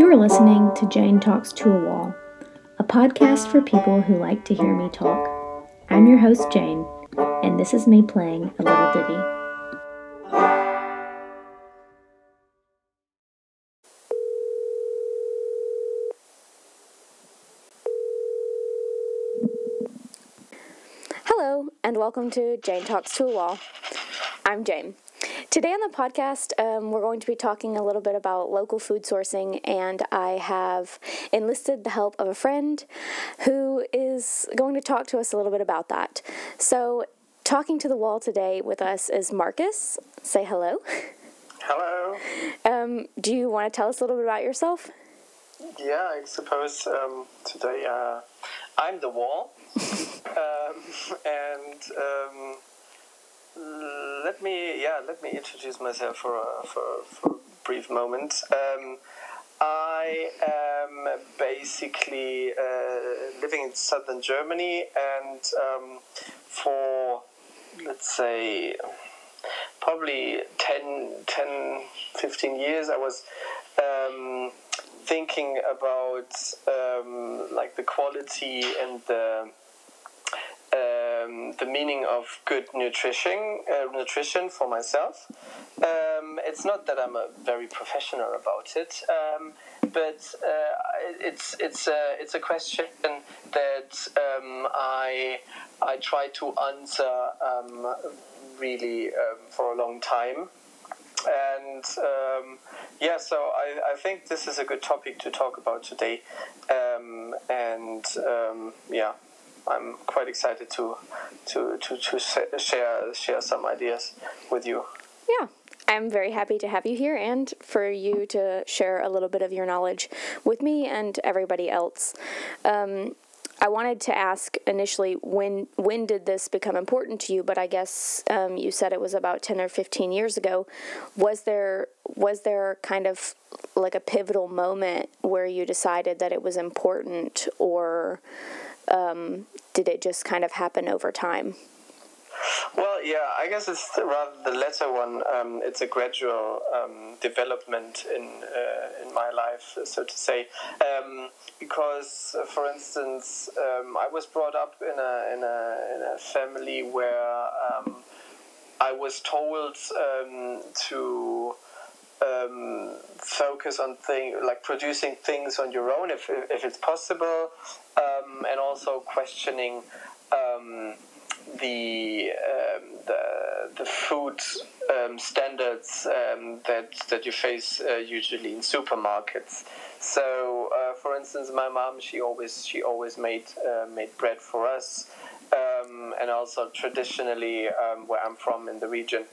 You're listening to Jane Talks to a Wall, a podcast for people who like to hear me talk. I'm your host, Jane, and this is me playing a little ditty. Hello, and welcome to Jane Talks to a Wall. I'm Jane. Today on the podcast, um, we're going to be talking a little bit about local food sourcing, and I have enlisted the help of a friend who is going to talk to us a little bit about that. So, talking to the wall today with us is Marcus. Say hello. Hello. Um, do you want to tell us a little bit about yourself? Yeah, I suppose um, today uh, I'm the wall, um, and um, let me yeah let me introduce myself for a, for, for a brief moment. Um, I am basically uh, living in southern Germany, and um, for let's say probably 10, 10 15 years, I was um, thinking about um, like the quality and the um, the meaning of good nutrition uh, nutrition for myself. Um, it's not that I'm a very professional about it, um, but uh, it's it's a it's a question that um, I I try to answer um, really um, for a long time. And um, yeah, so I, I think this is a good topic to talk about today, um, and um, yeah, I'm quite excited to to to, to share share some ideas with you. Yeah. I'm very happy to have you here and for you to share a little bit of your knowledge with me and everybody else. Um, I wanted to ask initially when when did this become important to you? But I guess um, you said it was about ten or fifteen years ago. Was there was there kind of like a pivotal moment where you decided that it was important, or um, did it just kind of happen over time? Well, yeah, I guess it's rather the latter one. Um, it's a gradual um, development in uh, in my life, so to say. Um, because, for instance, um, I was brought up in a in a, in a family where um, I was told um, focus on thing like producing things on your own if, if it's possible and also questioning the um, the, the food um, standards um, that that you face uh, usually in supermarkets. So, uh, for instance, my mom she always she always made uh, made bread for us, um, and also traditionally um, where I'm from in the region.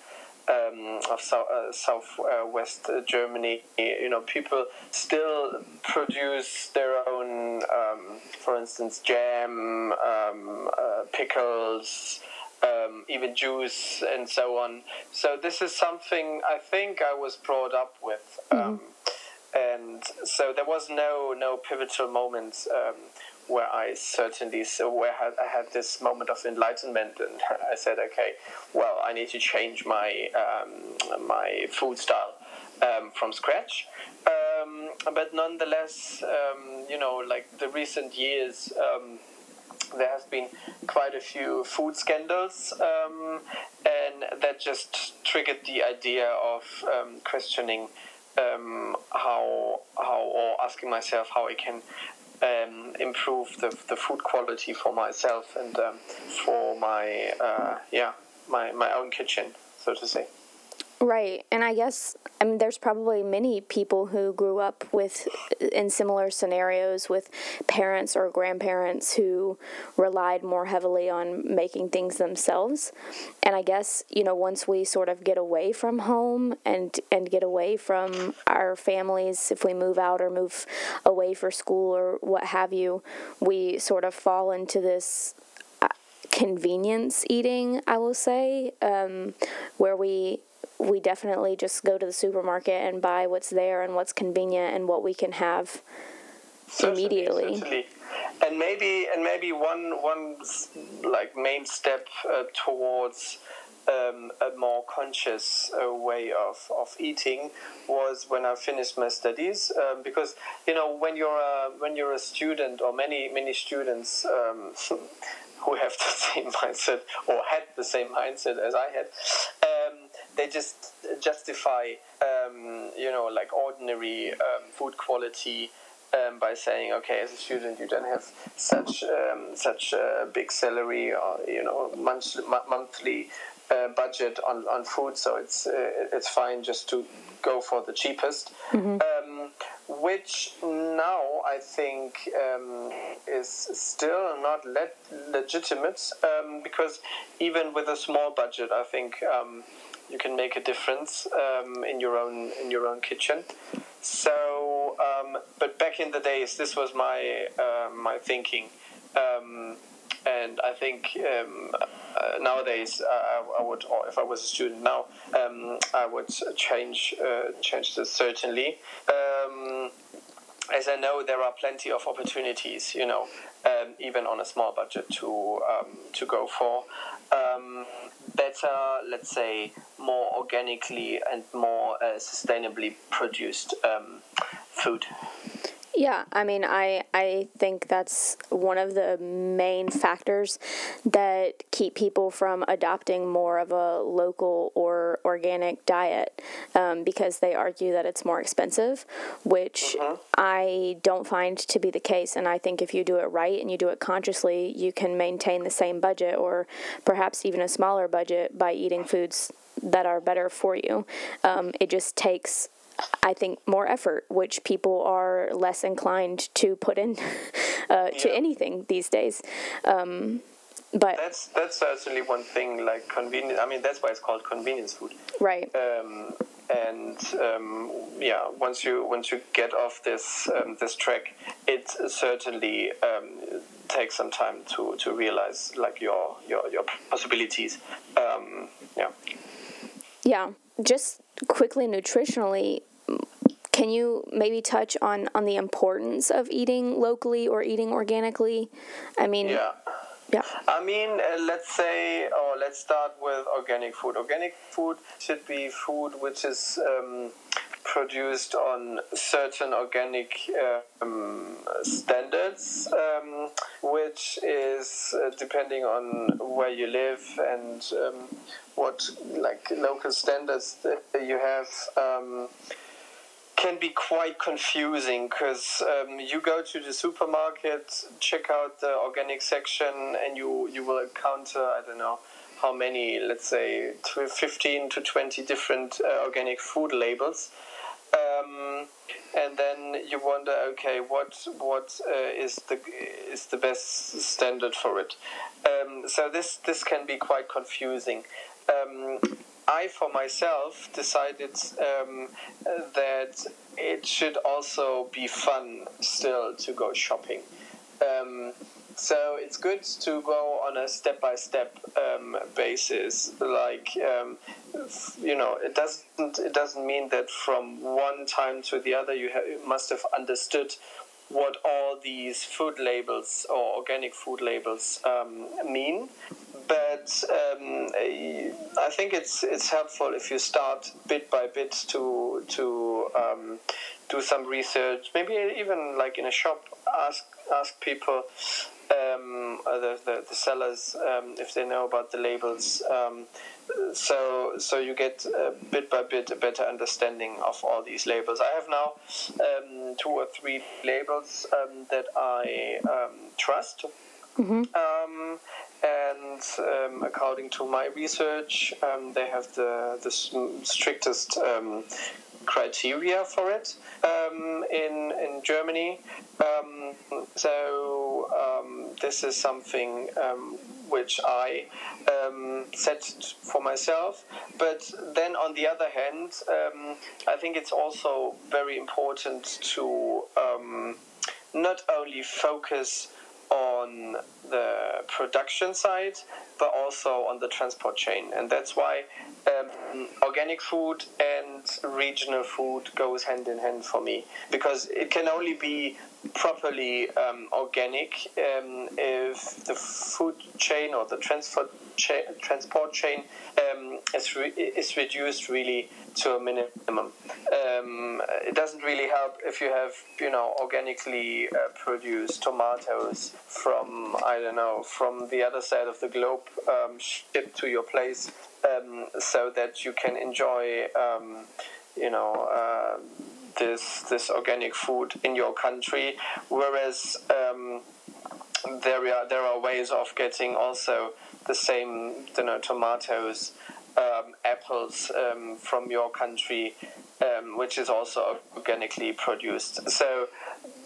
Um, of south, uh, southwest uh, Germany, you know, people still produce their own, um, for instance, jam, um, uh, pickles, um, even juice, and so on. So this is something I think I was brought up with, mm-hmm. and so there was no no pivotal moments um, where I certainly so where I had, this moment of enlightenment, and I said, okay, well, I need to change my um, my food style um, from scratch. Um, but nonetheless, um, you know, like the recent years, um, there has been quite a few food scandals, um, and that just triggered the idea of questioning how how or asking myself how I can um, improve the, the food quality for myself and um, for my uh, yeah my, my own kitchen so to say Right. And I guess I mean there's probably many people who grew up with in similar scenarios with parents or grandparents who relied more heavily on making things themselves. And I guess, you know, once we sort of get away from home and and get away from our families if we move out or move away for school or what have you, we sort of fall into this uh, convenience eating, I will say, um, where we we definitely just go to the supermarket and buy what's there and what's convenient and what we can have certainly, immediately. Certainly. And maybe and maybe one one like main step uh, towards um, a more conscious uh, way of, of eating was when I finished my studies um, because you know when you're a, when you're a student or many many students um, who have the same mindset or had the same mindset as I had they just justify um, you know like ordinary um, food quality um, by saying, okay, as a student, you don't have such um, such a big salary or you know monthly monthly uh, budget on, on food, so it's uh, it's fine just to go for the cheapest. Mm-hmm. Um, which now I think um, is still not le- legitimate um, because even with a small budget, I think um, you can make a difference um, in your own in your own kitchen. So, um, but back in the days, this was my uh, my thinking, um, and I think um, uh, nowadays uh, I would, or if I was a student now, um, I would change uh, change this certainly. As I know, there are plenty of opportunities, you know, even on a small budget to to go for better, let's say, more organically and more uh, sustainably produced um, food. Yeah, I mean, I I think that's one of the main factors that keep people from adopting more of a local or organic diet um, because they argue that it's more expensive, which mm-hmm. I don't find to be the case. And I think if you do it right and you do it consciously, you can maintain the same budget or perhaps even a smaller budget by eating foods that are better for you. Um, it just takes I think more effort, which people are less inclined to put in uh, to anything these days. Um, but that's that's certainly one thing. Like convenience. I mean, that's why it's called convenience food. Right. Um, and um, yeah, once you once you get off this um, this track, it certainly um, takes some time to, to realize like your your your possibilities. Um, yeah. Yeah. Just quickly nutritionally, can you maybe touch on on the importance of eating locally or eating organically? I mean, yeah. Yeah. I mean, uh, let's say, or let's start with organic food. Organic food should be food which is um, produced on certain organic um, standards, um, which is uh, depending on where you live and um, what like local standards that you have um, can be quite confusing because um, you go to the supermarket, check out the organic section, and you you will encounter I don't know how many, let's say, 15 to 20 different uh, organic food labels. Um, and then you wonder, okay, what what uh, is the is the best standard for it? Um, so this this can be quite confusing. Um, I, for myself, decided um, that it should also be fun still to go shopping. So it's good to go on a step by step basis. Like um, you know, it doesn't it doesn't mean that from one time to the other you, you must have understood what all these food labels or organic food labels um, mean. But um, I think it's it's helpful if you start bit by bit to to um, do some research. Maybe even like in a shop, ask ask people um, the, the, the sellers um, if they know about the labels. Um, so so you get uh, bit by bit a better understanding of all these labels. I have now um, two or three labels um, that I trust. Mm-hmm. and according to my research, they have the, the strictest criteria for it um, in in Germany. Um, so um, this is something um, which I um, set for myself. But then on the other hand, um, I think it's also very important to not only focus on the production side, but also on the transport chain. And that's why um, organic food and regional food goes hand in hand for me because it can only be properly um, organic um, if the food chain or the transport chain, transport chain um, is, re- is reduced really to a minimum. Um, it doesn't really help if you have you know organically uh, produced tomatoes from I don't know from the other side of the globe um, shipped to your place, um, so that you can enjoy um, you know. Uh, this this organic food in your country, whereas um, there are there are ways of getting also the same you know tomatoes um, apples um, from your country um, which is also organically produced. So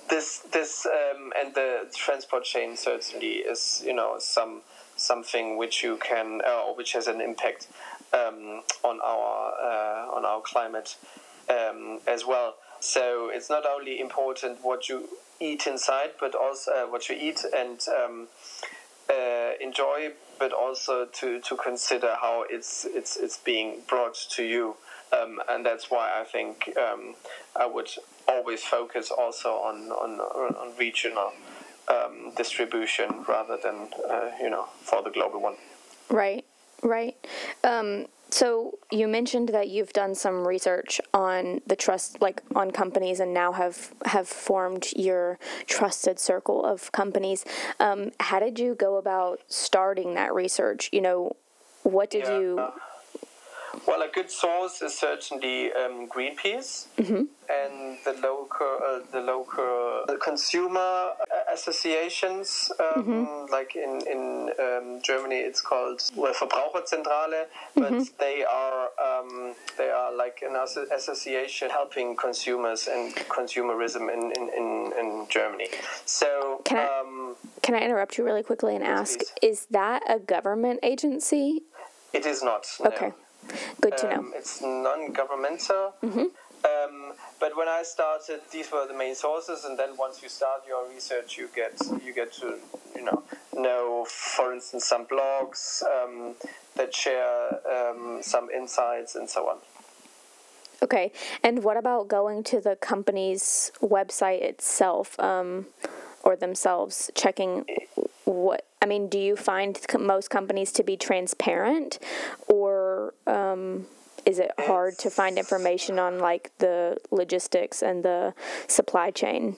this this um, and the transport chain certainly is you know some something which you can uh, or which has an impact um, on our uh, on our climate um, as well. So it's not only important what you eat inside, but also uh, what you eat and um, uh, enjoy, but also to, to consider how it's it's it's being brought to you, um, and that's why I think um, I would always focus also on on, on regional um, distribution rather than uh, you know for the global one. Right, right. So you mentioned that you've done some research on the trust, like on companies, and now have have formed your trusted circle of companies. Um, how did you go about starting that research? You know, what did yeah. you? Well, a good source is certainly um, Greenpeace mm-hmm. and the local, uh, the local consumer associations. Um, mm-hmm. Like in in um, Germany, it's called well, Verbraucherzentrale, but mm-hmm. they are um, they are like an association helping consumers and consumerism in in, in, in Germany. So can I, um, can I interrupt you really quickly and ask: please. Is that a government agency? It is not. Okay. No. Good to um, know. It's non-governmental. Mm-hmm. Um, but when I started, these were the main sources, and then once you start your research, you get you get to you know know, for instance, some blogs um, that share um, some insights and so on. Okay, and what about going to the company's website itself, um, or themselves, checking what I mean, do you find most companies to be transparent, or um, is it hard to find information on like the logistics and the supply chain?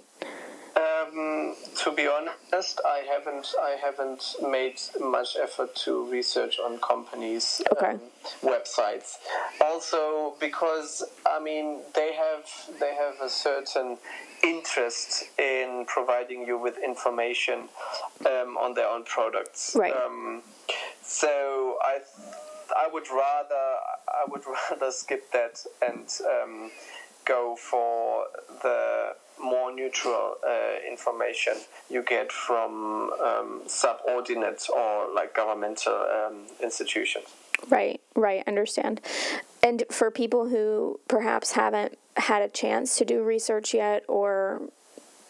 Um, to be honest, I haven't I haven't made much effort to research on companies' okay. um, websites. Also, because I mean they have they have a certain interest in providing you with information um, on their own products. Right. Um, so I I would rather I would rather skip that and um, go for the more neutral uh, information you get from um, subordinate or like governmental um, institutions. Right, right, understand. And for people who perhaps haven't had a chance to do research yet or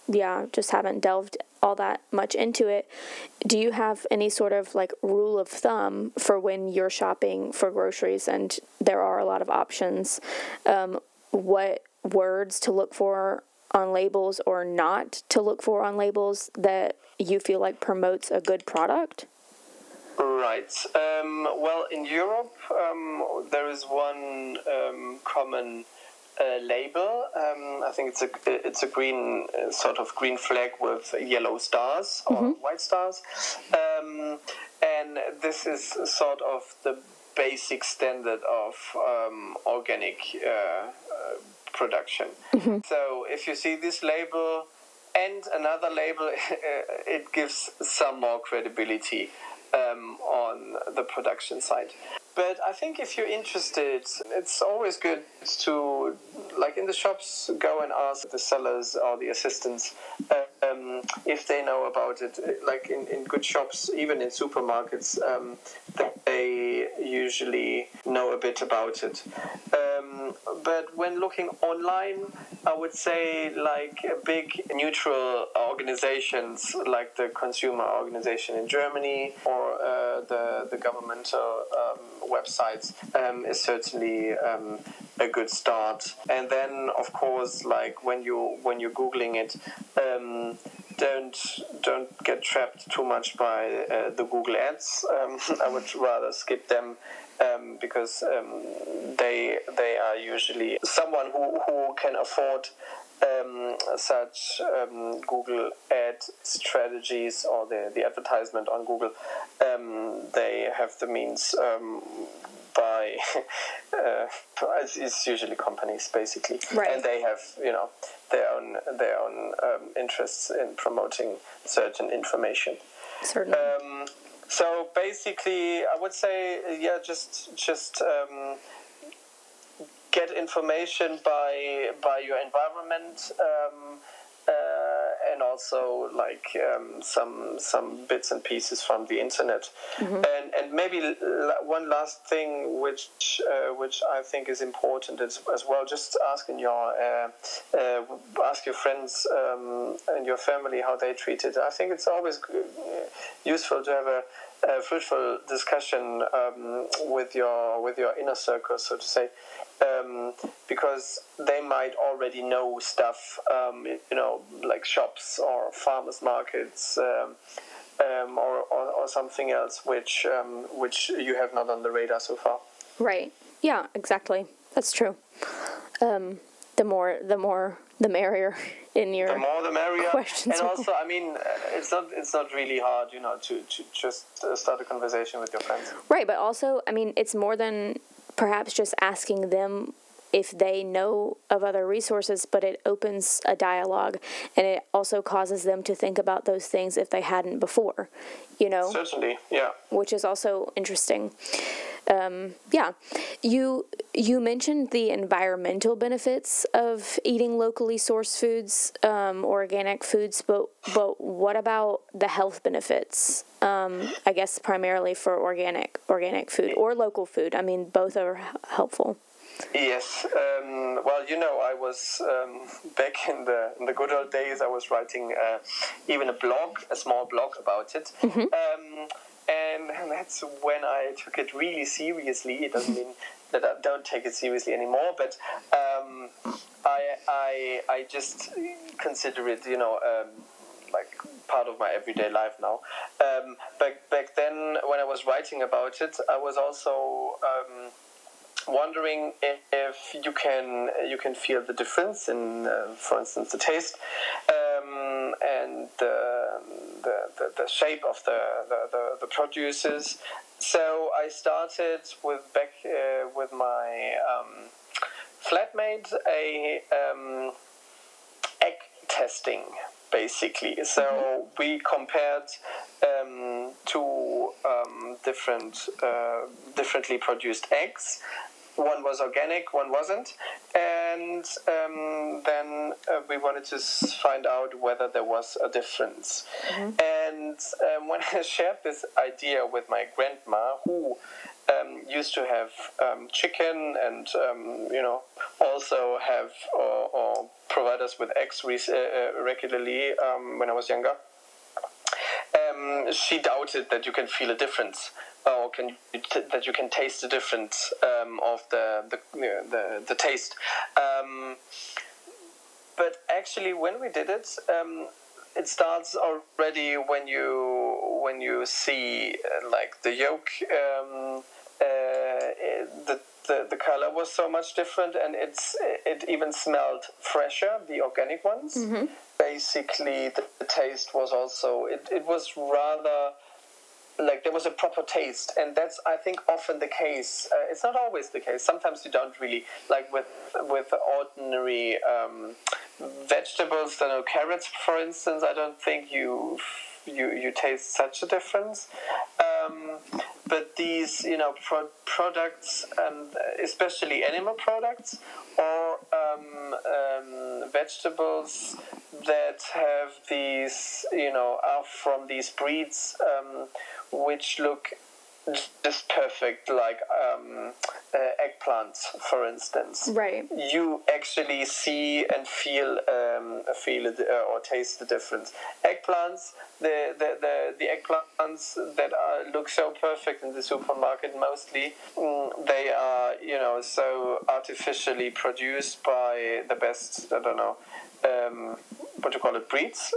yeah, just haven't delved all that much into it. Do you have any sort of like rule of thumb for when you're shopping for groceries and there are a lot of options? Um, what words to look for on labels or not to look for on labels that you feel like promotes a good product? Right. Um, well, in Europe, um, there is one um, common uh, label. Um, I think it's a it's a green uh, sort of green flag with yellow stars or mm-hmm. white stars, um, and this is sort of the basic standard of um, organic uh, uh, production. Mm-hmm. So if you see this label and another label, it gives some more credibility um, on the production side. But I think if you're interested, it's always good to, like in the shops, go and ask the sellers or the assistants um, if they know about it. Like in, in good shops, even in supermarkets, um, they usually know a bit about it. But when looking online, I would say like big neutral organizations like the consumer organization in Germany or uh, the, the governmental um, websites um, is certainly um, a good start. And then, of course, like when you when you're googling it, um, don't don't get trapped too much by uh, the Google ads. Um, I would rather skip them um, because um, they they are usually someone who, who can afford um, such um, Google ad strategies or the, the advertisement on Google. Um, they have the means by uh, it's usually companies basically, right. and they have you know their own their own um, interests in promoting certain information. Certainly. So basically, I would say yeah, just just um, get information by by your environment. Um, uh, also like um, some some bits and pieces from the internet, mm-hmm. and and maybe one last thing which uh, which I think is important as, as well. Just asking your uh, uh, ask your friends um, and your family how they treat it. I think it's always useful to have a a fruitful discussion um, with your with your inner circle, so to say, um, because they might already know stuff, um, you know, like shops or farmers markets. Um, um, or, or, or, something else which um, which you have not on the radar so far. Right. Yeah. Exactly. That's true. the more the more the merrier in your the more the merrier questions. And also, I mean, uh, it's not it's not really hard, you know, to to just uh, start a conversation with your friends. Right, but also, I mean, it's more than perhaps just asking them if they know of other resources, but it opens a dialogue and it also causes them to think about those things if they hadn't before, you know? Certainly, yeah. Which is also interesting. Um, yeah, you you mentioned the environmental benefits of eating locally sourced foods, um, organic foods, but but what about the health benefits? Um, I guess primarily for organic organic food or local food. I mean, both are helpful. Yes. Um, well, you know, I was um, back in the in the good old days. I was writing uh, even a blog, a small blog about it. Mm-hmm. Um, and that's when I took it really seriously. It doesn't mean that I don't take it seriously anymore, but um, I, I, I just consider it, you know, um, like part of my everyday life now. Um, back back then, when I was writing about it, I was also um, wondering if, if, you can you can feel the difference in, uh, for instance, the taste um, and the, the, the, the, shape of the, the, the, the produces. So I started with back uh, with my um, flatmate a um, egg testing basically. So mm-hmm. we compared um, two um, different, uh, differently produced eggs, one was organic, one wasn't, and um, then uh, we wanted to find out whether there was a difference. Mm-hmm. And um, when I shared this idea with my grandma, who um, used to have um, chicken and um, you know also have or, or, provide us with eggs re- uh, uh, regularly um, when I was younger. She doubted that you can feel a difference or can you t- that you can taste the difference um, of the the, the, the taste. Um, but actually, when we did it, um, it starts already when you when you see uh, like the yolk. Um, uh, the, the, the color was so much different and it's it even smelled fresher the organic ones. Mm-hmm. basically the, the, taste was also it, it was rather like there was a proper taste. And that's i think often the case uh, it's not always the case. Sometimes you don't really like with with ordinary um, vegetables I know carrots for instance i don't think you you you taste such a difference. Um, but these you know pro- products and especially animal products or um, um, vegetables that have these you know are from these breeds um, which look just perfect, like um, uh, eggplants, for instance. Right. You actually see and feel um, feel it, uh, or taste the difference. Eggplants, the the, the, the eggplants that are, look so perfect in the supermarket, mostly mm, they are you know so artificially produced by the best I don't know um, what you call it breeds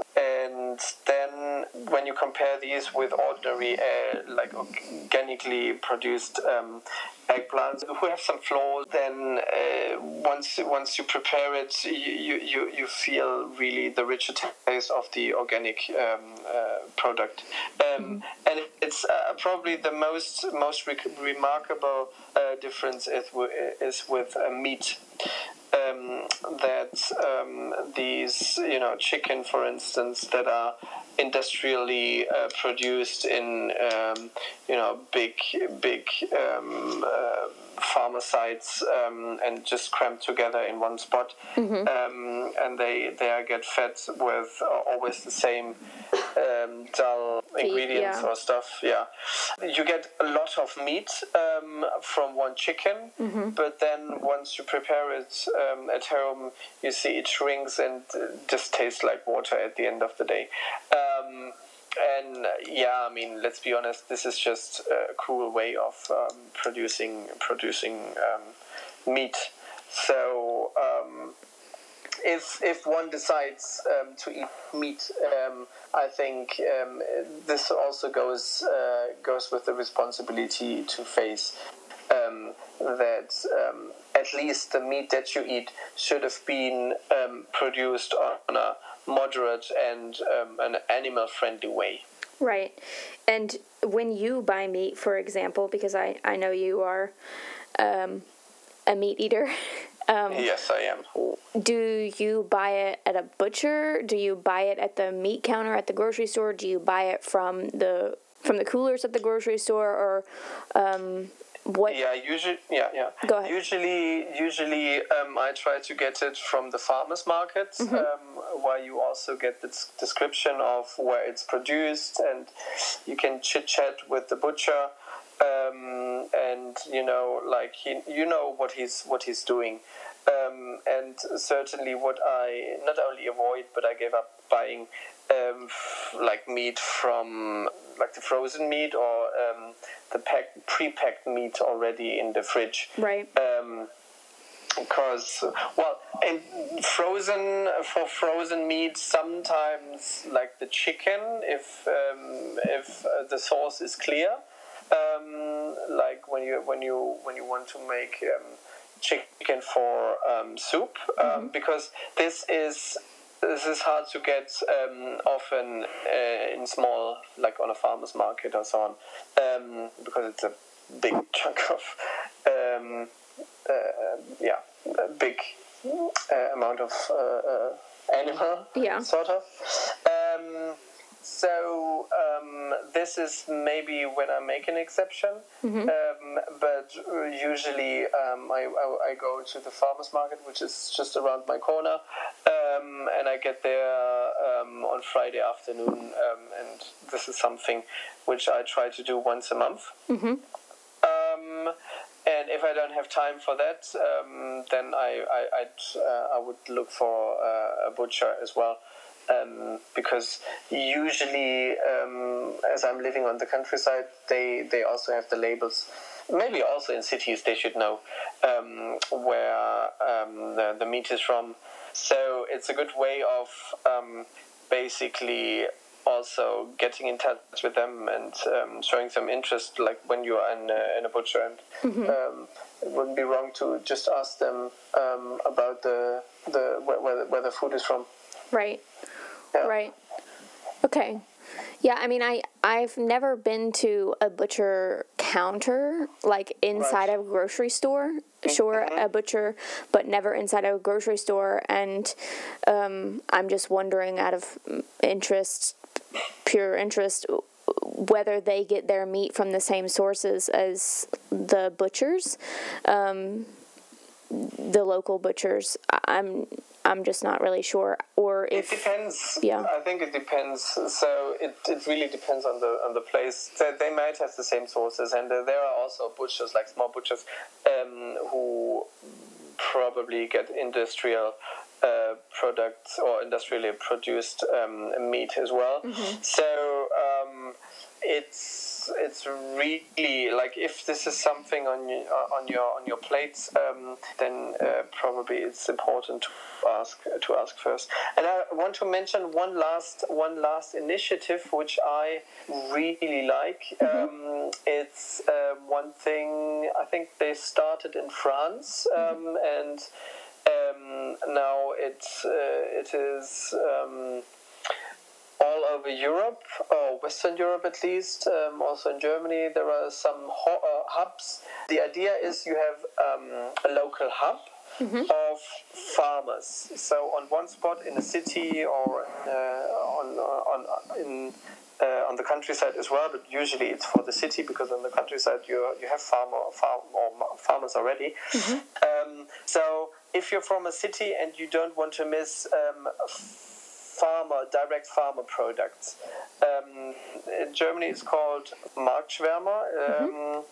and then when you compare these with ordinary, uh, like organically produced um, eggplants who have some flaws, then uh, once once you prepare it, you, you, you feel really the richer taste of the organic um, uh, product. Um, mm-hmm. And it's uh, probably the most most re- remarkable uh, difference is, is with uh, meat um, that um, these, you know, chicken, for instance, that are industrially uh, produced in, um, you know, big, big um, uh, farmer sites um, and just crammed together in one spot, mm-hmm. um, and they they get fed with uh, always the same um, dull ingredients yeah. or stuff. Yeah, you get a lot of meat um, from one chicken, mm-hmm. but then once you prepare it um, at home, you see it shrinks and just tastes like water at the end of the day. And yeah, I mean, let's be honest. This is just a cruel way of um, producing producing um, meat. So um, if if one decides um, to eat meat, um, I think um, this also goes uh, goes with the responsibility to face that at least the meat that you eat should have been produced on a moderate and um, an animal friendly way. Right. And when you buy meat, for example, because I, I know you are um, a meat eater. Um, yes, I am. Do you buy it at a butcher? Do you buy it at the meat counter at the grocery store? Do you buy it from the from the coolers at the grocery store, or um, what? Yeah, usually, yeah, yeah. Go ahead. Usually, usually, um, I try to get it from the farmers market, mm-hmm. um, where you also get the description of where it's produced, and you can chit chat with the butcher, um, and you know, like he, you know what he's what he's doing. Um, and certainly, what I not only avoid, but I gave up buying um, like meat from like the frozen meat or um, the pack, pre-packed meat already in the fridge. Right. Um, because well, and frozen for frozen meat, sometimes like the chicken, if um, if uh, the sauce is clear, um, like when you when you when you want to make um, chicken for um, soup, mm-hmm. because this is this is hard to get um, often uh, in small, like on a farmer's market or so on, um, because it's a big chunk of, um, uh, yeah, a big uh, amount of uh, uh, animal, yeah. sort of. Um, so um, this is maybe when I make an exception, mm-hmm. um, but usually um, I, I, I, go to the farmers market, which is just around my corner, um, and I get there um, on Friday afternoon, um, and this is something which I try to do once a month. Mm-hmm. and if I don't have time for that, then I I, uh, I would look for uh, a butcher as well um, because usually, um, as I'm living on the countryside, they, they also have the labels. Maybe also in cities, they should know um, where um, the, the meat is from. So it's a good way of um, basically also getting in touch with them and um, showing some interest, like when you are in a, in a butcher. And mm-hmm. it wouldn't be wrong to just ask them about the, the where, where, where the food is from. Right. Yeah. Right. Okay. Yeah, I mean, I I've never been to a butcher counter like inside right. of a grocery store. Sure, mm-hmm. a butcher, but never inside of a grocery store. And um, I'm just wondering, out of interest, pure interest, whether they get their meat from the same sources as the butchers, um, the local butchers. I'm I'm just not really sure. Or if it depends. Yeah, I think it depends. So it, it really depends on the on the place. They, they might have the same sources, and uh, there are also butchers, like small butchers, um, who probably get industrial uh, products or industrially produced um, meat as well. Mm-hmm. So um, it's it's it's really like if this is something on your on your on your plates, um, then uh, probably it's important to ask to ask first. And I want to mention one last one last initiative which I really like. Um, it's uh, one thing I think they started in France um, and. Um, now it's uh, it is um, all over Europe, or Western Europe at least. Um, also in Germany, there are some ho- uh, hubs. The idea is you have um, a local hub. Of farmers, so on one spot in a city or uh, on on in uh, on the countryside as well, but usually it's for the city because on the countryside you you have farmer farm or farmers already. Um, so if you're from a city and you don't want to miss um, farmer direct farmer products, um, in Germany it's called Marktschwärmer. Um,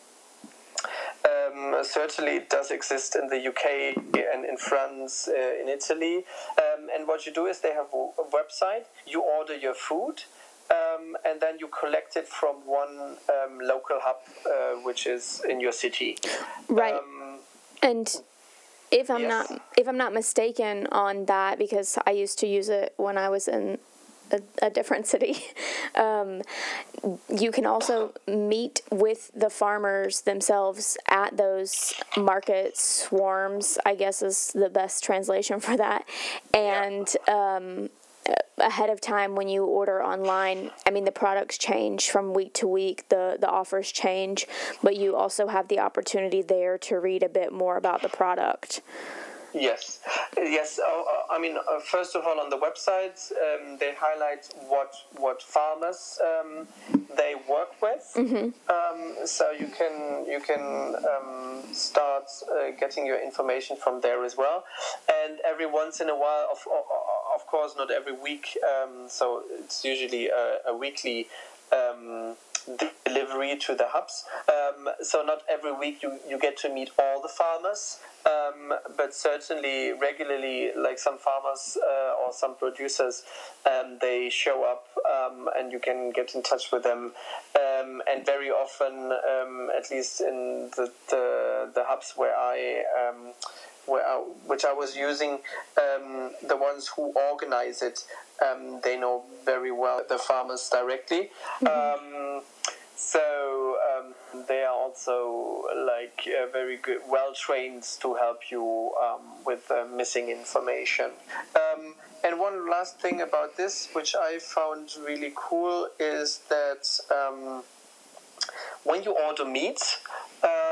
um, certainly, it does exist in the UK and in France, uh, in Italy. Um, and what you do is they have a a website. You order your food, um, and then you collect it from one um, local hub, uh, which is in your city. Right. Um, And if I'm Yes. not if I'm not mistaken on that, because I used to use it when I was in a, a different city, um, you can also meet with the farmers themselves at those market swarms. I guess is the best translation for that, and. Um, Uh, ahead of time when you order online. I mean the products change from week to week. The the offers change but you also have the opportunity there to read a bit more about the product Yes, yes. Uh, uh, I mean, uh, first of all, on the website, um, they highlight what what farmers um, they work with. Um, so you can you can um, start uh, getting your information from there as well. And every once in a while, of of course, not every week. Um, so it's usually a, a weekly. Delivery to the hubs. Um, so not every week you, you get to meet all the farmers, um, but certainly regularly, like some farmers uh, or some producers, um, they show up um, and you can get in touch with them. Um, and very often, um, at least in the, the, the hubs where I where I, which I was using, um, the ones who organize it, um, they know very well the farmers directly. Um, so um, they are also like uh, very good, well trained to help you um, with uh, missing information. Um, and one last thing about this, which I found really cool, is that um, when you order meat,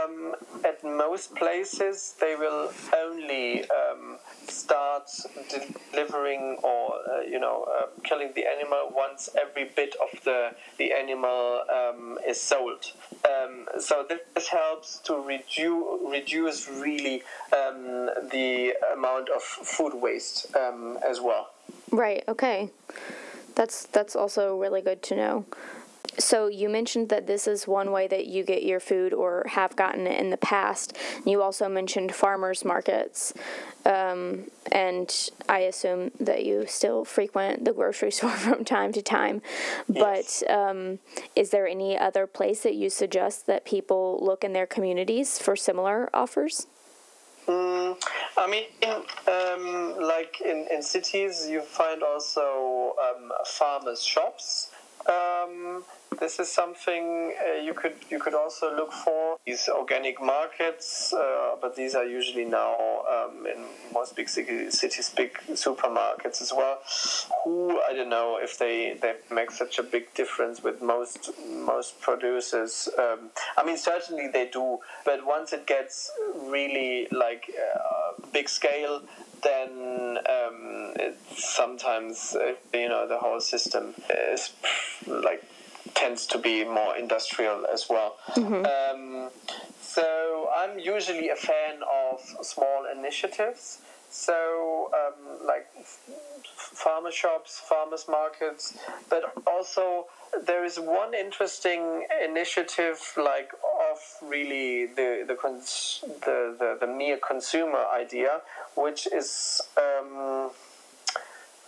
um, at most places they will only um, start delivering or uh, you know uh, killing the animal once every bit of the the animal um, is sold. Um, so this helps to reduce reduce really um, the amount of food waste um, as well. Right. Okay. That's that's also really good to know. So you mentioned that this is one way that you get your food or have gotten it in the past. You also mentioned farmers markets, um, and I assume that you still frequent the grocery store from time to time. Yes. But um, is there any other place that you suggest that people look in their communities for similar offers? Mm, I mean, um, like in, in cities, you find also um, farmers' shops. Um, this is something uh, you could you could also look for these organic markets, uh, but these are usually now um, in most big cities, big supermarkets as well. Who I don't know if they, they make such a big difference with most most producers. Um, I mean, certainly they do, but once it gets really like uh, big scale, then um, sometimes uh, you know the whole system is like tends to be more industrial as well. Um, so I'm usually a fan of small initiatives. So um, like farmer shops, farmers markets, but also there is one interesting initiative like of really the the cons- the, the, the mere consumer idea, which is um,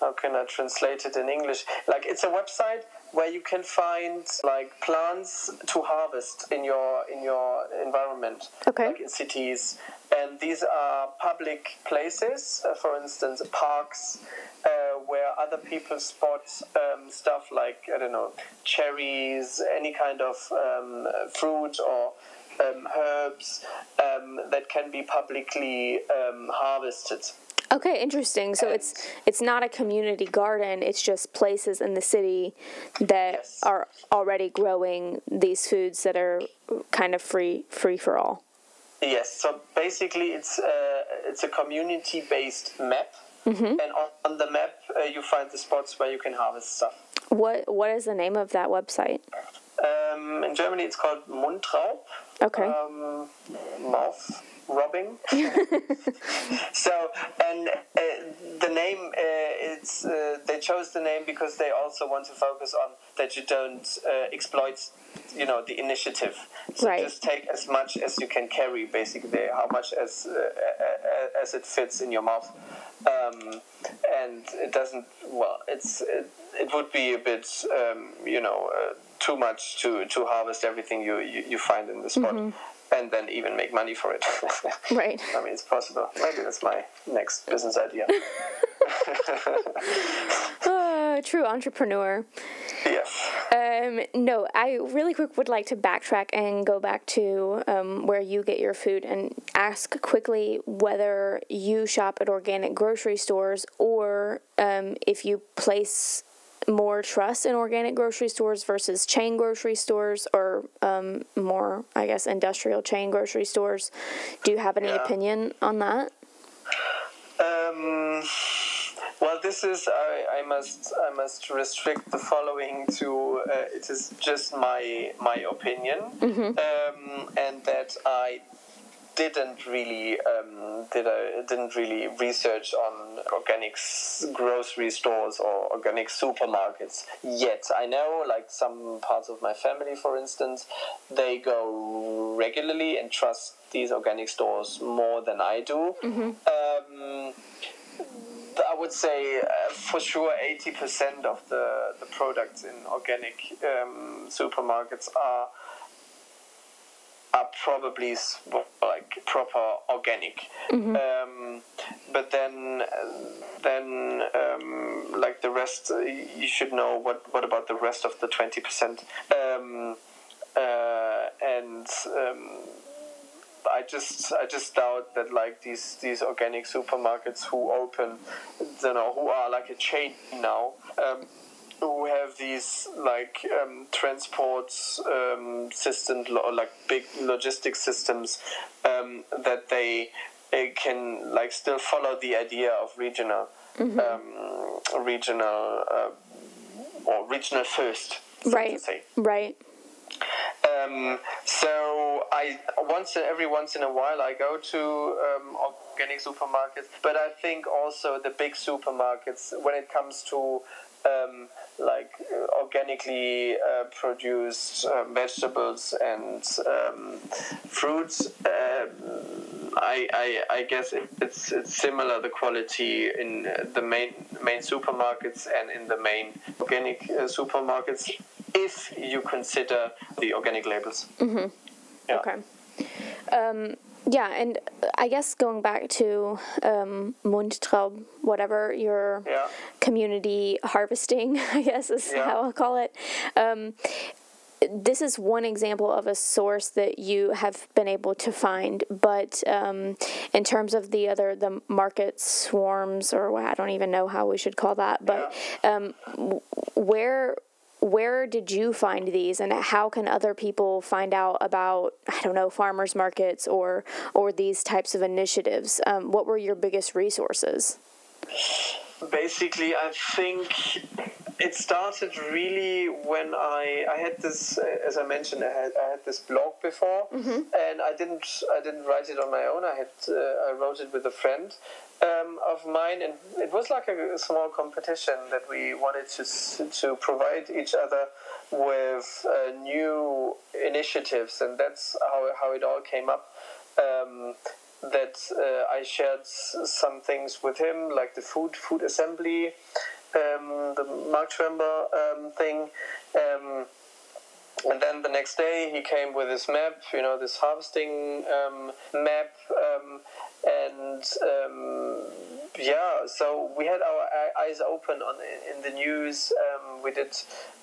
how can I translate it in English? Like it's a website where you can find like plants to harvest in your in your environment, Okay. like in cities. And these are public places, uh, for instance, parks, uh, where other people spot um, stuff like I don't know, cherries, any kind of um, fruit or um, herbs um, that can be publicly um, harvested. Okay, interesting. So it's it's not a community garden. It's just places in the city that Yes. are already growing these foods that are kind of free free for all. Yes, so basically it's uh, it's a community-based map, and on, on the map uh, you find the spots where you can harvest stuff. What what is the name of that website? Um, in Germany, it's called Mundraub. Okay. Um, mouth rubbing. so, and uh, the name, uh, it's uh, they chose the name because they also want to focus on that you don't uh, exploit, you know, the initiative. So Right. just take as much as you can carry, basically, how much as uh, uh, as it fits in your mouth. Um, and it doesn't. Well, it's it, it would be a bit, um, you know, uh, too much to to harvest everything you you, you find in the spot, and then even make money for it. Right. I mean, it's possible. Maybe that's my next business idea. Uh, true entrepreneur. yes. Um, no, I really quick would like to backtrack and go back to um, where you get your food and ask quickly whether you shop at organic grocery stores or um, if you place more trust in organic grocery stores versus chain grocery stores or um, more, I guess, industrial chain grocery stores. Do you have any Yeah. opinion on that? Um, well, this is I, I must I must restrict the following to uh, it is just my my opinion, um, and that I didn't really um, did I didn't really research on organic grocery stores or organic supermarkets yet. I know like some parts of my family, for instance, they go regularly and trust these organic stores more than I do. Um, I would say uh, for sure 80% of the, the products in organic um, supermarkets are are probably like proper organic. Um, but then then um, like the rest, uh, you should know what what about the rest of the 20%. Um, uh, and um, I just I just doubt that like these these organic supermarkets who open, you know, who are like a chain now, um, who have these like um, transport um, systems or like big logistic systems um, that they uh, can like still follow the idea of regional um, regional uh, or regional first, so Right. Right. Um, so I once every once in a while I go to um, organic supermarkets, but I think also the big supermarkets when it comes to um, like uh, organically uh, produced uh, vegetables and um, fruits. Um, I, I, I guess it, it's it's similar the quality in uh, the main main supermarkets and in the main organic uh, supermarkets if you consider the organic labels. Mm-hmm. Yeah. Okay. Um, yeah, and I guess going back to um, Mundraub, whatever your Yeah. community harvesting, I guess is Yeah. how I'll call it. Um, this is one example of a source that you have been able to find, but um, in terms of the other, the market swarms, or I don't even know how we should call that, but um, where where did you find these and how can other people find out about i don't know farmers markets or or these types of initiatives? Um, what were your biggest resources? Basically i think it started really when i i had this uh, as i mentioned i had, I had this blog before and i didn't i didn't write it on my own. I had uh, i wrote it with a friend um, of mine and it was like a, small competition that we wanted to to provide each other with uh, new initiatives and that's how, how it all came up um, that uh, I shared some things with him, like the food food assembly, um, the Marktschwärmer um, thing. Um, and then the next day he came with his map, you know, this harvesting um, map, um, and um, yeah, so we had our eyes open on in the news. Um, we did,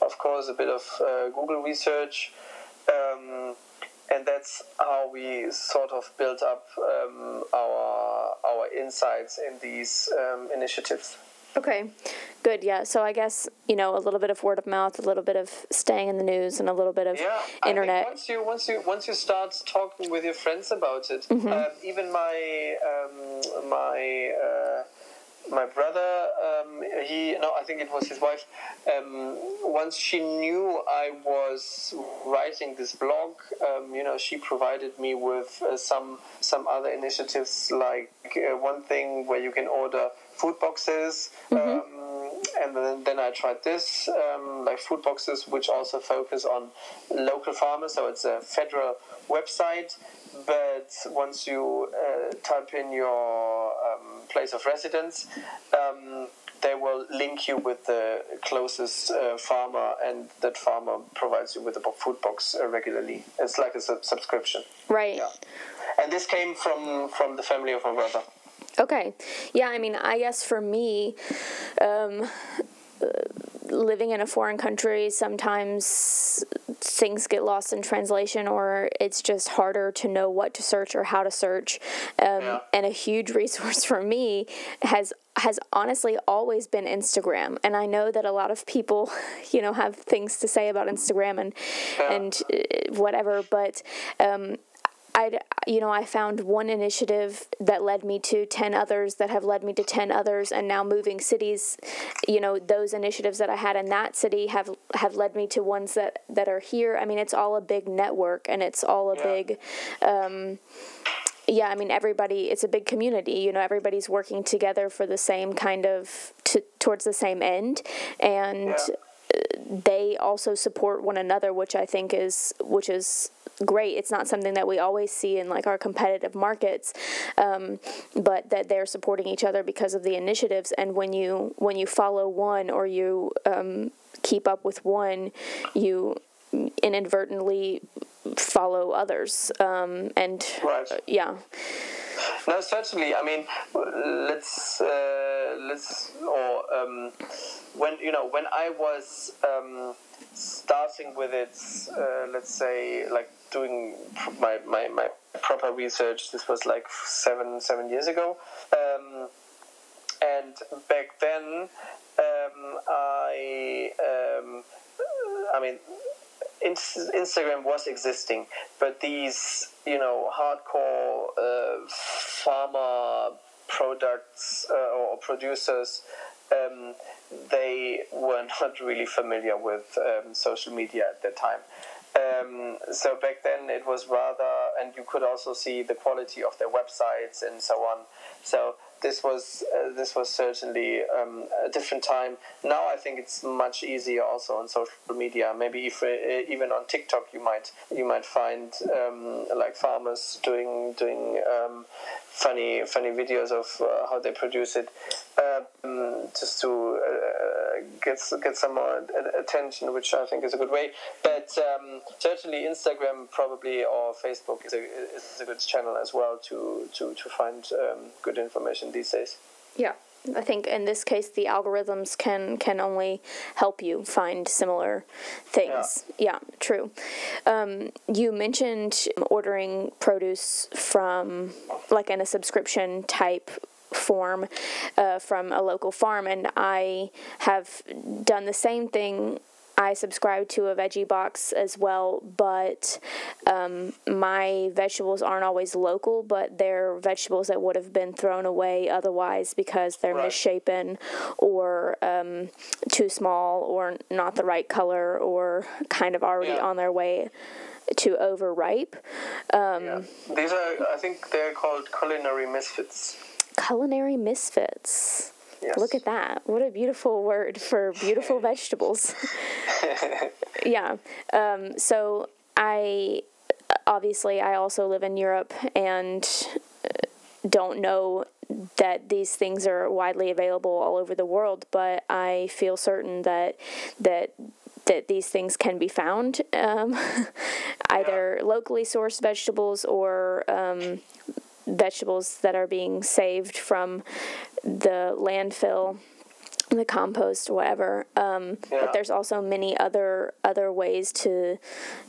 of course, a bit of uh, Google research, um, and that's how we sort of built up um, our our insights in these initiatives. Okay, good. Yeah. So I guess you know a little bit of word of mouth, a little bit of staying in the news, and a little bit of yeah, internet. once you once you once you start talking with your friends about it, mm-hmm. uh, even my um, my. Uh, my brother, um, he no, I think it was his wife. Um, once she knew I was writing this blog, um, you know, she provided me with uh, some some other initiatives, like uh, one thing where you can order food boxes. Mm-hmm. Um, and then, then, I tried this, um, like food boxes, which also focus on local farmers. So it's a federal website, but once you uh, type in your place of residence, um, they will link you with the closest uh, farmer, and that farmer provides you with a food box uh, regularly. It's like a sub- subscription. Right. Yeah. And this came from from the family of my brother. Okay. Yeah, I mean, I guess for me, um, living in a foreign country, sometimes things get lost in translation or it's just harder to know what to search or how to search. Um, yeah. And a huge resource for me has has honestly always been Instagram. And I know that a lot of people, you know, have things to say about Instagram and yeah. and uh, whatever, but um, I, you know, I found one initiative that led me to 10 others that have led me to 10 others and now moving cities, you know, those initiatives that I had in that city have have led me to ones that that are here. I mean, it's all a big network and it's all a yeah. big um, yeah, I mean everybody it's a big community, you know, everybody's working together for the same kind of to, towards the same end and yeah they also support one another, which I think is which is great. It's not something that we always see in like our competitive markets, um, but that they're supporting each other because of the initiatives. And when you when you follow one or you um, keep up with one, you inadvertently follow others. Um, and right. uh, yeah. No, certainly. I mean, let's uh, let's or um, when you know when I was um, starting with it, uh, let's say like doing my, my, my proper research. This was like seven seven years ago, um, and back then um, I um, I mean Instagram was existing, but these, you know, hardcore uh, pharma products uh, or producers, um, they were not really familiar with um, social media at that time. Um, so back then it was rather, and you could also see the quality of their websites and so on. So this was uh, this was certainly um, a different time. Now I think it's much easier also on social media. Maybe if, uh, even on TikTok you might you might find um, like farmers doing doing um, funny funny videos of uh, how they produce it, um, just to uh, get get some more attention, which I think is a good way. But um, certainly Instagram probably or Facebook is a, is a good channel as well to to to find um, good information these days. Yeah. I think in this case the algorithms can can only help you find similar things. Yeah, yeah true. Um, you mentioned ordering produce from like in a subscription type form uh, from a local farm, and I have done the same thing I subscribe to a veggie box as well, but um, my vegetables aren't always local, but they're vegetables that would have been thrown away otherwise because they're right. misshapen or um, too small or not the right color or kind of already yeah. on their way to overripe. Um, yeah. These are, I think they're called culinary misfits. Culinary misfits. Yes. Look at that. What a beautiful word for beautiful vegetables. yeah. Um, so I obviously I also live in Europe and don't know that these things are widely available all over the world, but I feel certain that that that these things can be found um, either locally sourced vegetables or um, vegetables that are being saved from the landfill the compost whatever um, Yeah. but there's also many other other ways to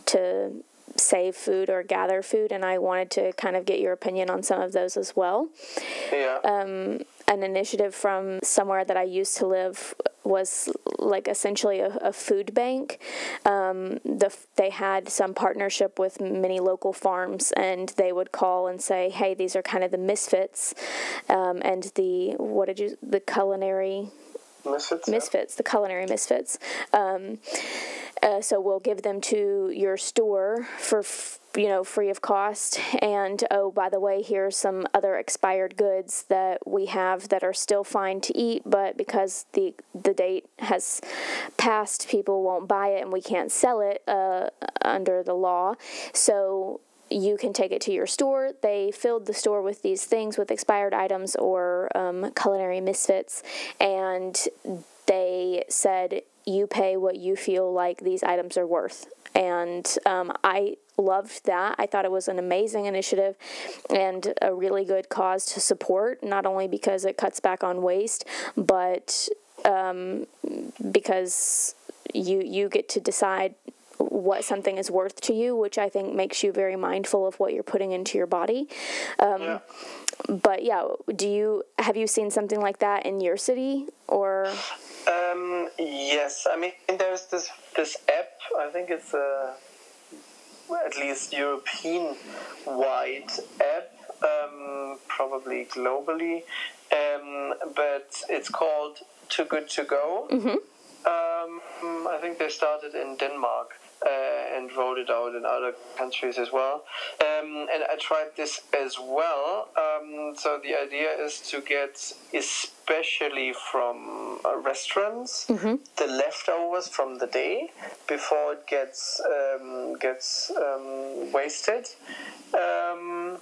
to save food or gather food and i wanted to kind of get your opinion on some of those as well Yeah. um, an initiative from somewhere that I used to live was like essentially a, a food bank. Um, the they had some partnership with many local farms, and they would call and say, "Hey, these are kind of the misfits," um, and the what did you the culinary Misfits. yeah. the culinary misfits. Um, uh, so we'll give them to your store for f- you know free of cost. And oh, by the way, here's some other expired goods that we have that are still fine to eat, but because the the date has passed, people won't buy it, and we can't sell it uh, under the law. So you can take it to your store. They filled the store with these things, with expired items or um, culinary misfits, and they said, You pay what you feel like these items are worth. And um, I loved that. I thought it was an amazing initiative and a really good cause to support, not only because it cuts back on waste, but um, because you you get to decide what something is worth to you, which I think makes you very mindful of what you're putting into your body. Um, Yeah. But yeah, do you have you seen something like that in your city or? Um, yes, I mean there's this this app. I think it's a at least European wide app, um, probably globally, um, but it's called Too Good to Go. Um, I think they started in Denmark. Uh, and rolled it out in other countries as well. Um, and I tried this as well. Um, so the idea is to get, especially from uh, restaurants, the leftovers from the day before it gets um, gets um, wasted. Um,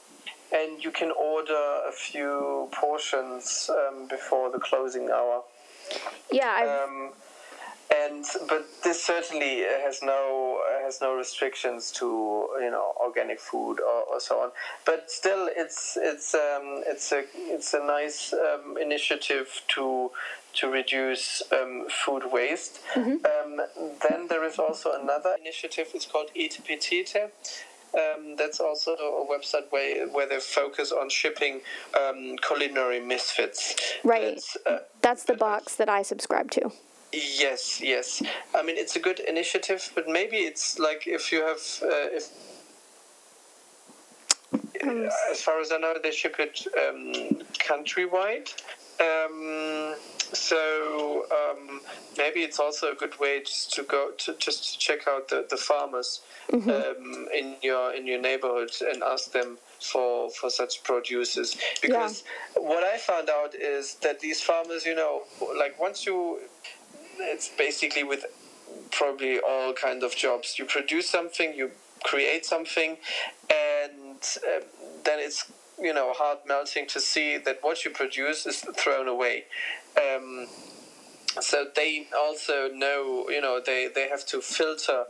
and you can order a few portions um, before the closing hour. Yeah, Um, and but this certainly has no has no restrictions to you know organic food or, or so on. But still, it's it's um, it's a it's a nice um, initiative to to reduce um, food waste. Um, then there is also another initiative. It's called Etepetete. Um, that's also a website where, where they focus on shipping um, culinary misfits. Right. That's, uh, that's the box that I subscribe to. Yes, yes. I mean, it's a good initiative, but maybe it's like if you have, uh, if as far as I know, they ship it um, countrywide. Um, so um, maybe it's also a good way just to go to just to check out the, the farmers um, in your in your neighborhood and ask them for for such produces because what I found out is that these farmers, you know, like once you it's basically with probably all kind of jobs. You produce something, you create something, and uh, then it's you know hard melting to see that what you produce is thrown away. Um, so they also know you know they, they have to filter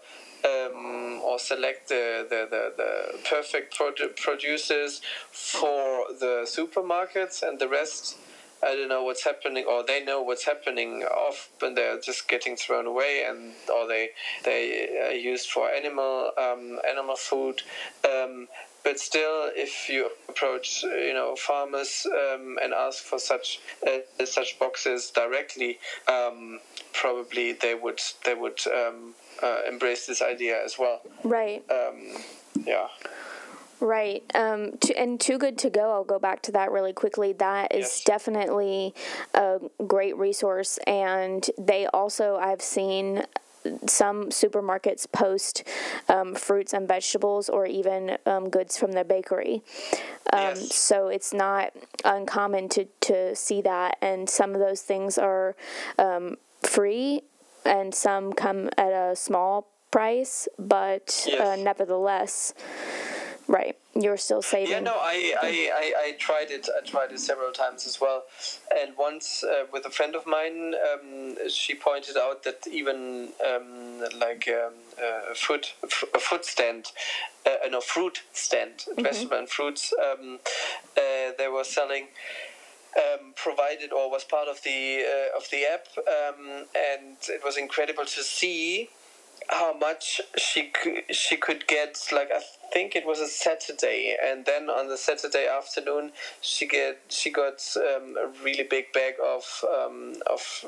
um, or select the, the, the, the perfect produ- producers for the supermarkets and the rest I don't know what's happening, or they know what's happening often they're just getting thrown away, and or they they are used for animal um, animal food. Um, but still, if you approach you know farmers um, and ask for such uh, such boxes directly, um, probably they would they would um, uh, embrace this idea as well. Right. Um, yeah. Right. Um, to, and Too Good to Go, I'll go back to that really quickly. That is Yes. definitely a great resource. And they also, I've seen some supermarkets post um, fruits and vegetables or even um, goods from their bakery. Um, Yes. So it's not uncommon to, to see that. And some of those things are um, free and some come at a small price, but uh, nevertheless Right. You're still saving. Yeah, no, I, I, I, I tried it. I tried it several times as well. And once uh, with a friend of mine, um, she pointed out that even um, like um, a foot a food stand, uh, no fruit stand, mm-hmm. vegetable and fruits, um, uh, they were selling. Um, provided or was part of the uh, of the app, um, and it was incredible to see how much she could, she could get like I think it was a Saturday and then on the Saturday afternoon she get she got um, a really big bag of um, of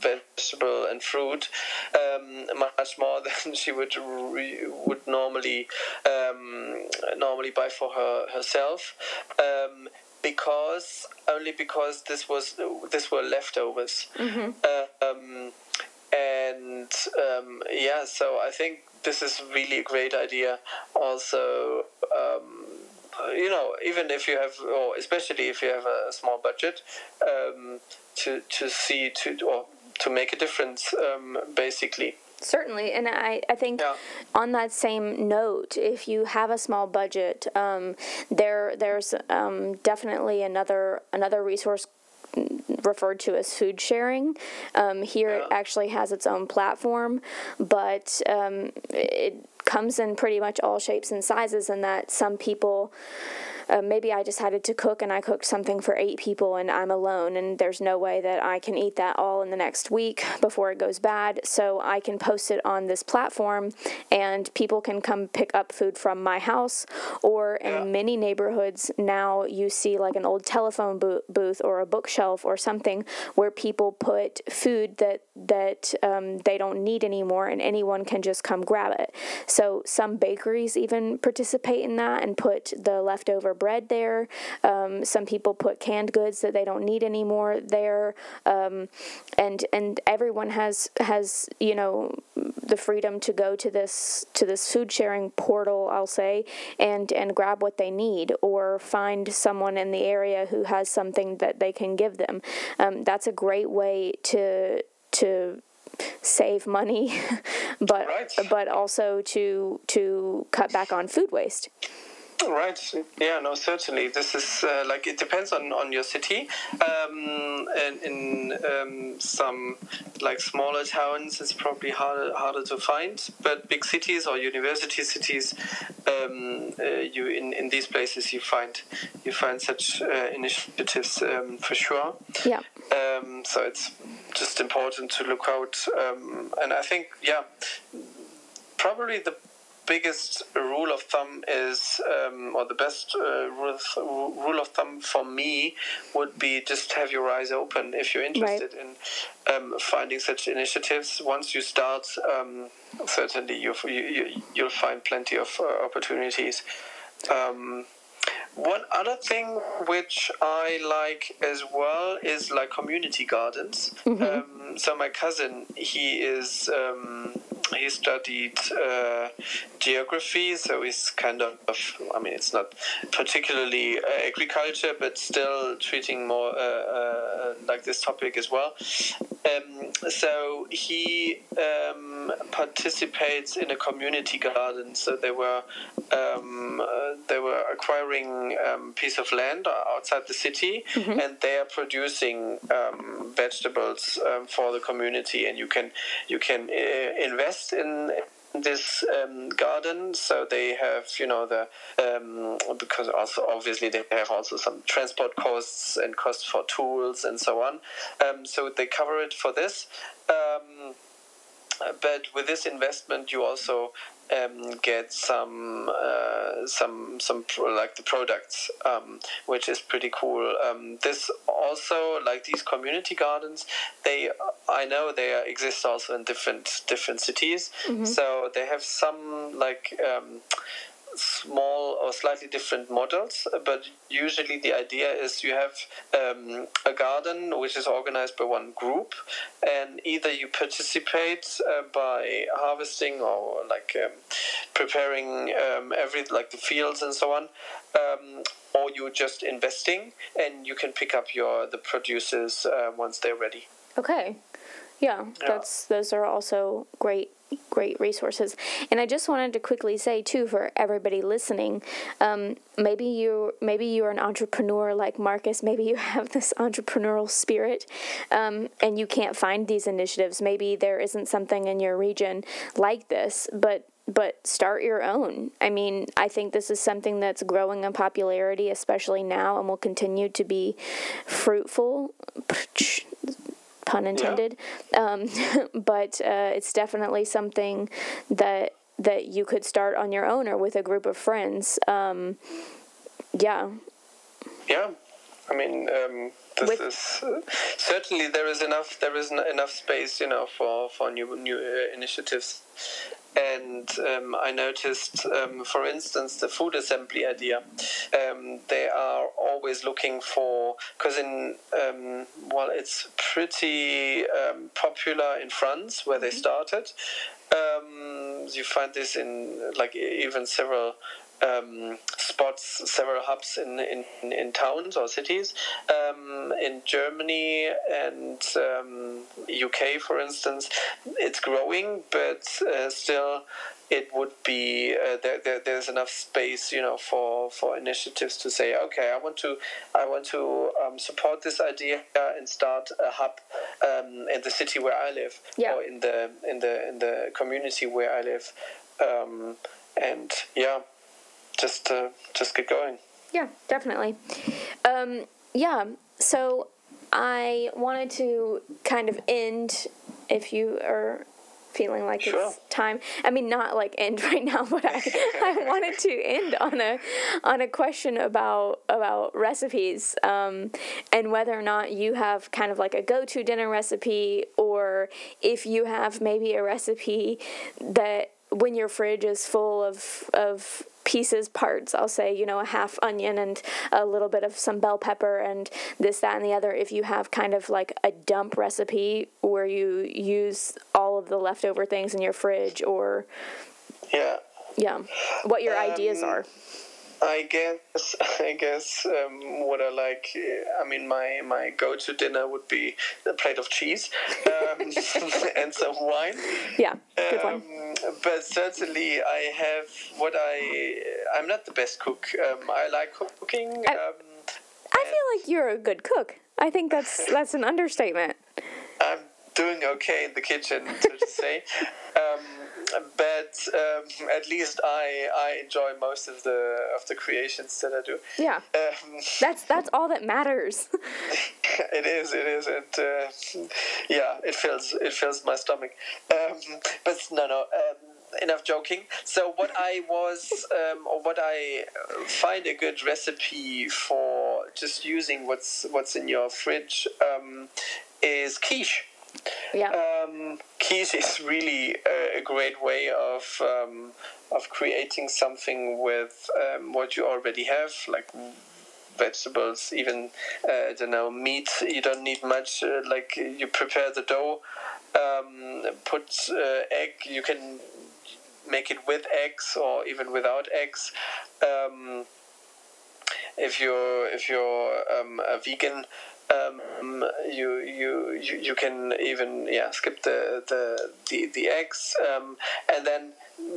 vegetable and fruit um, much more than she would re- would normally um, normally buy for her herself um, because only because this was this were leftovers mm-hmm. uh, um, and um, yeah, so I think this is really a great idea. Also, um, you know, even if you have, or especially if you have a small budget, um, to to see to or to make a difference, um, basically. Certainly, and I, I think yeah. on that same note, if you have a small budget, um, there there's um, definitely another another resource referred to as food sharing. Um, here yeah. it actually has its own platform, but um, it comes in pretty much all shapes and sizes, and that some people uh, maybe I decided to cook and I cooked something for eight people and I'm alone and there's no way that I can eat that all in the next week before it goes bad. So I can post it on this platform and people can come pick up food from my house. Or in yeah. many neighborhoods now, you see like an old telephone bo- booth or a bookshelf or something where people put food that that um, they don't need anymore and anyone can just come grab it. So some bakeries even participate in that and put the leftover bread there. Um, some people put canned goods that they don't need anymore there, um, and and everyone has has you know the freedom to go to this to this food sharing portal. I'll say and and grab what they need or find someone in the area who has something that they can give them. Um, that's a great way to to save money, but right. but also to to cut back on food waste. Right. Yeah. No. Certainly. This is uh, like it depends on, on your city. Um, and in um, some like smaller towns, it's probably harder harder to find. But big cities or university cities, um, uh, you in, in these places you find you find such uh, initiatives um, for sure. Yeah. Um, so it's just important to look out. Um, and I think yeah, probably the biggest rule of thumb is, um, or the best uh, rule, of, rule of thumb for me would be just have your eyes open if you're interested right. in um, finding such initiatives. Once you start, um, certainly you, you, you'll find plenty of uh, opportunities. Um, one other thing which I like as well is like community gardens. Mm-hmm. Um, so my cousin, he is um, he studied uh, geography, so he's kind of, I mean, it's not particularly uh, agriculture, but still treating more uh, uh like this topic as well. Um, so he um, participates in a community garden. So they were um, uh, they were acquiring um, piece of land outside the city, mm-hmm. and they are producing um, vegetables um, for the community, and you can you can uh, invest in this um, garden. So they have you know the um, because also obviously they have also some transport costs and costs for tools and so on. Um, so they cover it for this. Um, but with this investment you also um, get some uh, some some pro- like the products, um, which is pretty cool. Um, this also like these community gardens, they I know they exist also in different different cities. Mm-hmm. So they have some like um, small or slightly different models, but usually the idea is you have um, a garden which is organized by one group, and either you participate uh, by harvesting or like um, preparing um, every like the fields and so on, um, or you're just investing and you can pick up your the producers uh, once they're ready. Okay. Yeah, yeah, that's those are also great great resources. And I just wanted to quickly say too for everybody listening, um, maybe you maybe you're an entrepreneur like Marcus. Maybe you have this entrepreneurial spirit, um, and you can't find these initiatives. Maybe there isn't something in your region like this, but but start your own. I mean, I think this is something that's growing in popularity, especially now, and will continue to be fruitful pun intended. Yeah. Um, but uh, it's definitely something that that you could start on your own or with a group of friends. Um, yeah. Yeah, I mean, um, this with, is uh, certainly there is enough there is enough space, you know, for for new new uh, initiatives and um, I noticed, um, for instance, the food assembly idea. Um, they are always looking for because in um, well, it's pretty um, popular in France where they mm-hmm. started. Um, you find this in like even several um, spots, several hubs in, in, in towns or cities. Um, in Germany and um, UK, for instance, it's growing, but uh, still it would be uh, there, there, there's enough space you know for for initiatives to say okay i want to i want to um, support this idea and start a hub um, in the city where i live yeah. or in the in the in the community where i live um, and yeah just uh, just get going. Yeah, definitely. Um, yeah, so I wanted to kind of end, if you are feeling like sure. it's time. I mean, not like end right now, but I, I wanted to end on a on a question about about recipes um, and whether or not you have kind of like a go to dinner recipe, or if you have maybe a recipe that when your fridge is full of of pieces, parts. I'll say, you know, a half onion and a little bit of some bell pepper and this, that, and the other. If you have kind of like a dump recipe where you use all of the leftover things in your fridge or. Yeah. Yeah. What your um, ideas are. I guess I guess um, what I like. I mean, my my go-to dinner would be a plate of cheese um, and some wine. Yeah, good um, one. But certainly, I have what I. I'm not the best cook. Um, I like cooking. I, um, I feel like you're a good cook. I think that's that's an understatement. I'm doing okay in the kitchen, so to say. But um, at least I I enjoy most of the of the creations that I do. Yeah, um, that's that's all that matters. it is, it is, and uh, yeah, it fills it fills my stomach. Um, but no, no. Um, enough joking. So what I was, um, or what I find a good recipe for just using what's what's in your fridge um, is quiche. Yeah. Um, quiche is really a, a great way of um, of creating something with um, what you already have, like vegetables, even uh, I don't know meat. You don't need much. Uh, like you prepare the dough, um, put uh, egg. You can make it with eggs or even without eggs. Um, if you're if you're um, a vegan, um, you, you you you can even yeah skip the the the, the eggs um, and then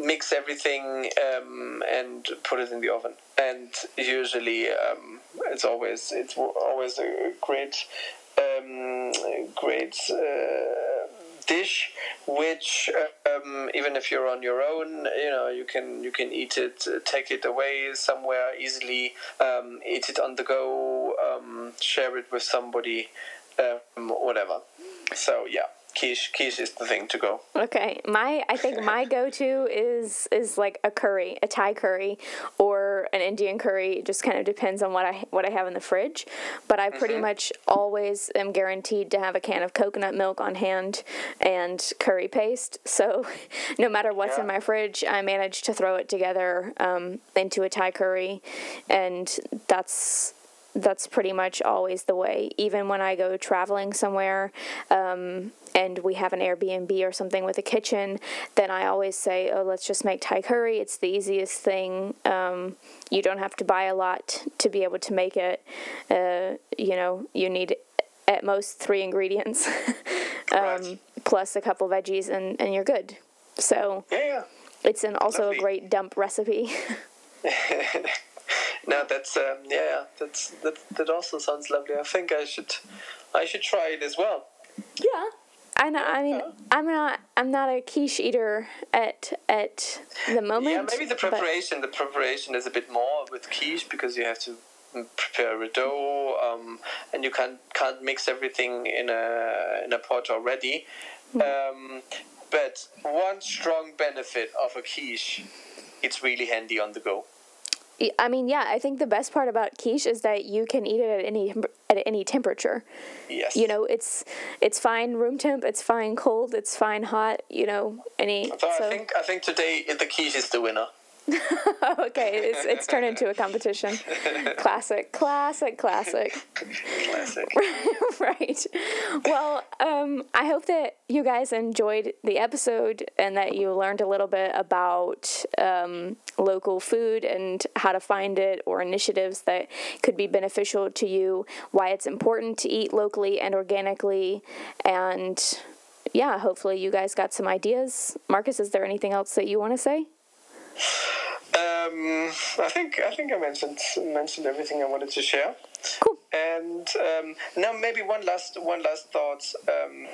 mix everything um, and put it in the oven. And usually um, it's always it's always a great um, great uh, dish which um, even if you're on your own you know you can you can eat it uh, take it away somewhere easily um, eat it on the go um, share it with somebody um, whatever. So yeah quiche quiche is the thing to go. Okay my i think my go-to is is like a curry a thai curry or an indian curry. It just kind of depends on what i what i have in the fridge. But i pretty mm-hmm. much always am guaranteed to have a can of coconut milk on hand and curry paste. So no matter what's yeah. in my fridge i manage to throw it together um, into a thai curry. And that's that's pretty much always the way. Even when I go traveling somewhere um, and we have an Airbnb or something with a kitchen, then I always say, oh, let's just make Thai curry. It's the easiest thing. Um, you don't have to buy a lot to be able to make it. Uh, you know, you need at most three ingredients um, plus a couple veggies, and, and you're good. So Yeah, yeah. it's an also Lovely. a great dump recipe. No, that's um, yeah, yeah, that's that. That also sounds lovely. I think I should, I should try it as well. yeah. I know, I mean, I'm not I'm not a quiche eater at at the moment. Yeah, maybe the preparation. The preparation is a bit more with quiche because you have to mm, prepare a dough, um, and you can't can't mix everything in a in a pot already. Hmm. Um, but one strong benefit of a quiche, it's really handy on the go. I mean, yeah, I think the best part about quiche is that you can eat it at any at any temperature. Yes. You know, it's it's fine room temp, it's fine cold, it's fine hot. You know, any. So, I think I think today the quiche is the winner. okay, it's it's turned into a competition. classic, classic, classic. Classic. right. Well, um, I hope that you guys enjoyed the episode and that you learned a little bit about um, local food and how to find it or initiatives that could be beneficial to you, why it's important to eat locally and organically, and yeah, hopefully you guys got some ideas. Marcus, is there anything else that you want to say? Um, I think I think I mentioned mentioned everything I wanted to share. Cool. And um, now maybe one last one last thought. Um,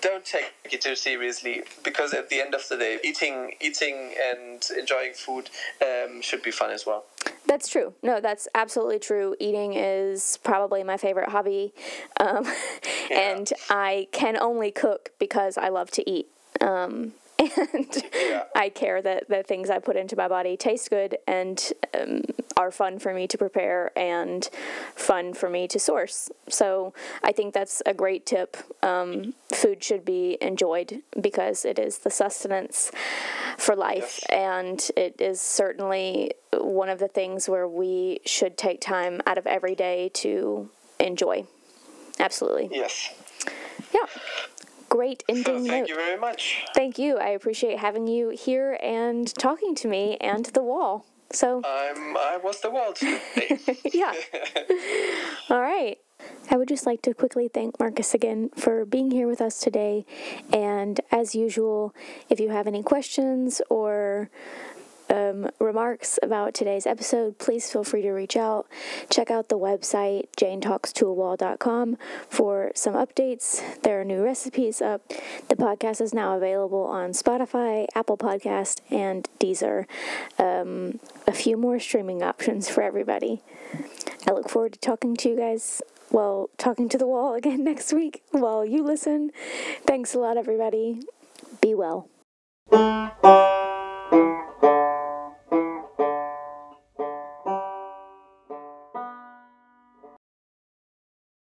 don't take it too seriously because at the end of the day, eating eating and enjoying food um, should be fun as well. That's true. No, that's absolutely true. Eating is probably my favorite hobby. Um, And I can only cook because I love to eat. Um, and Yeah. I care that the things I put into my body taste good and um, are fun for me to prepare and fun for me to source. So I think that's a great tip. Um, food should be enjoyed because it is the sustenance for life, Yes. and it is certainly one of the things where we should take time out of every day to enjoy. Absolutely. Yes. Yeah. Great ending thank note. you very much. Thank you. I appreciate having you here and talking to me and the wall. So, I'm I was the wall today. yeah. All right. I would just like to quickly thank Marcus again for being here with us today. And as usual, if you have any questions or um, remarks about today's episode, please feel free to reach out. Check out the website, janetalkstoawall.com, for some updates. There are new recipes up. The podcast is now available on Spotify, Apple Podcast, and Deezer. Um, a few more streaming options for everybody. I look forward to talking to you guys. Well, talking to the wall again next week while you listen. Thanks a lot, everybody. Be well.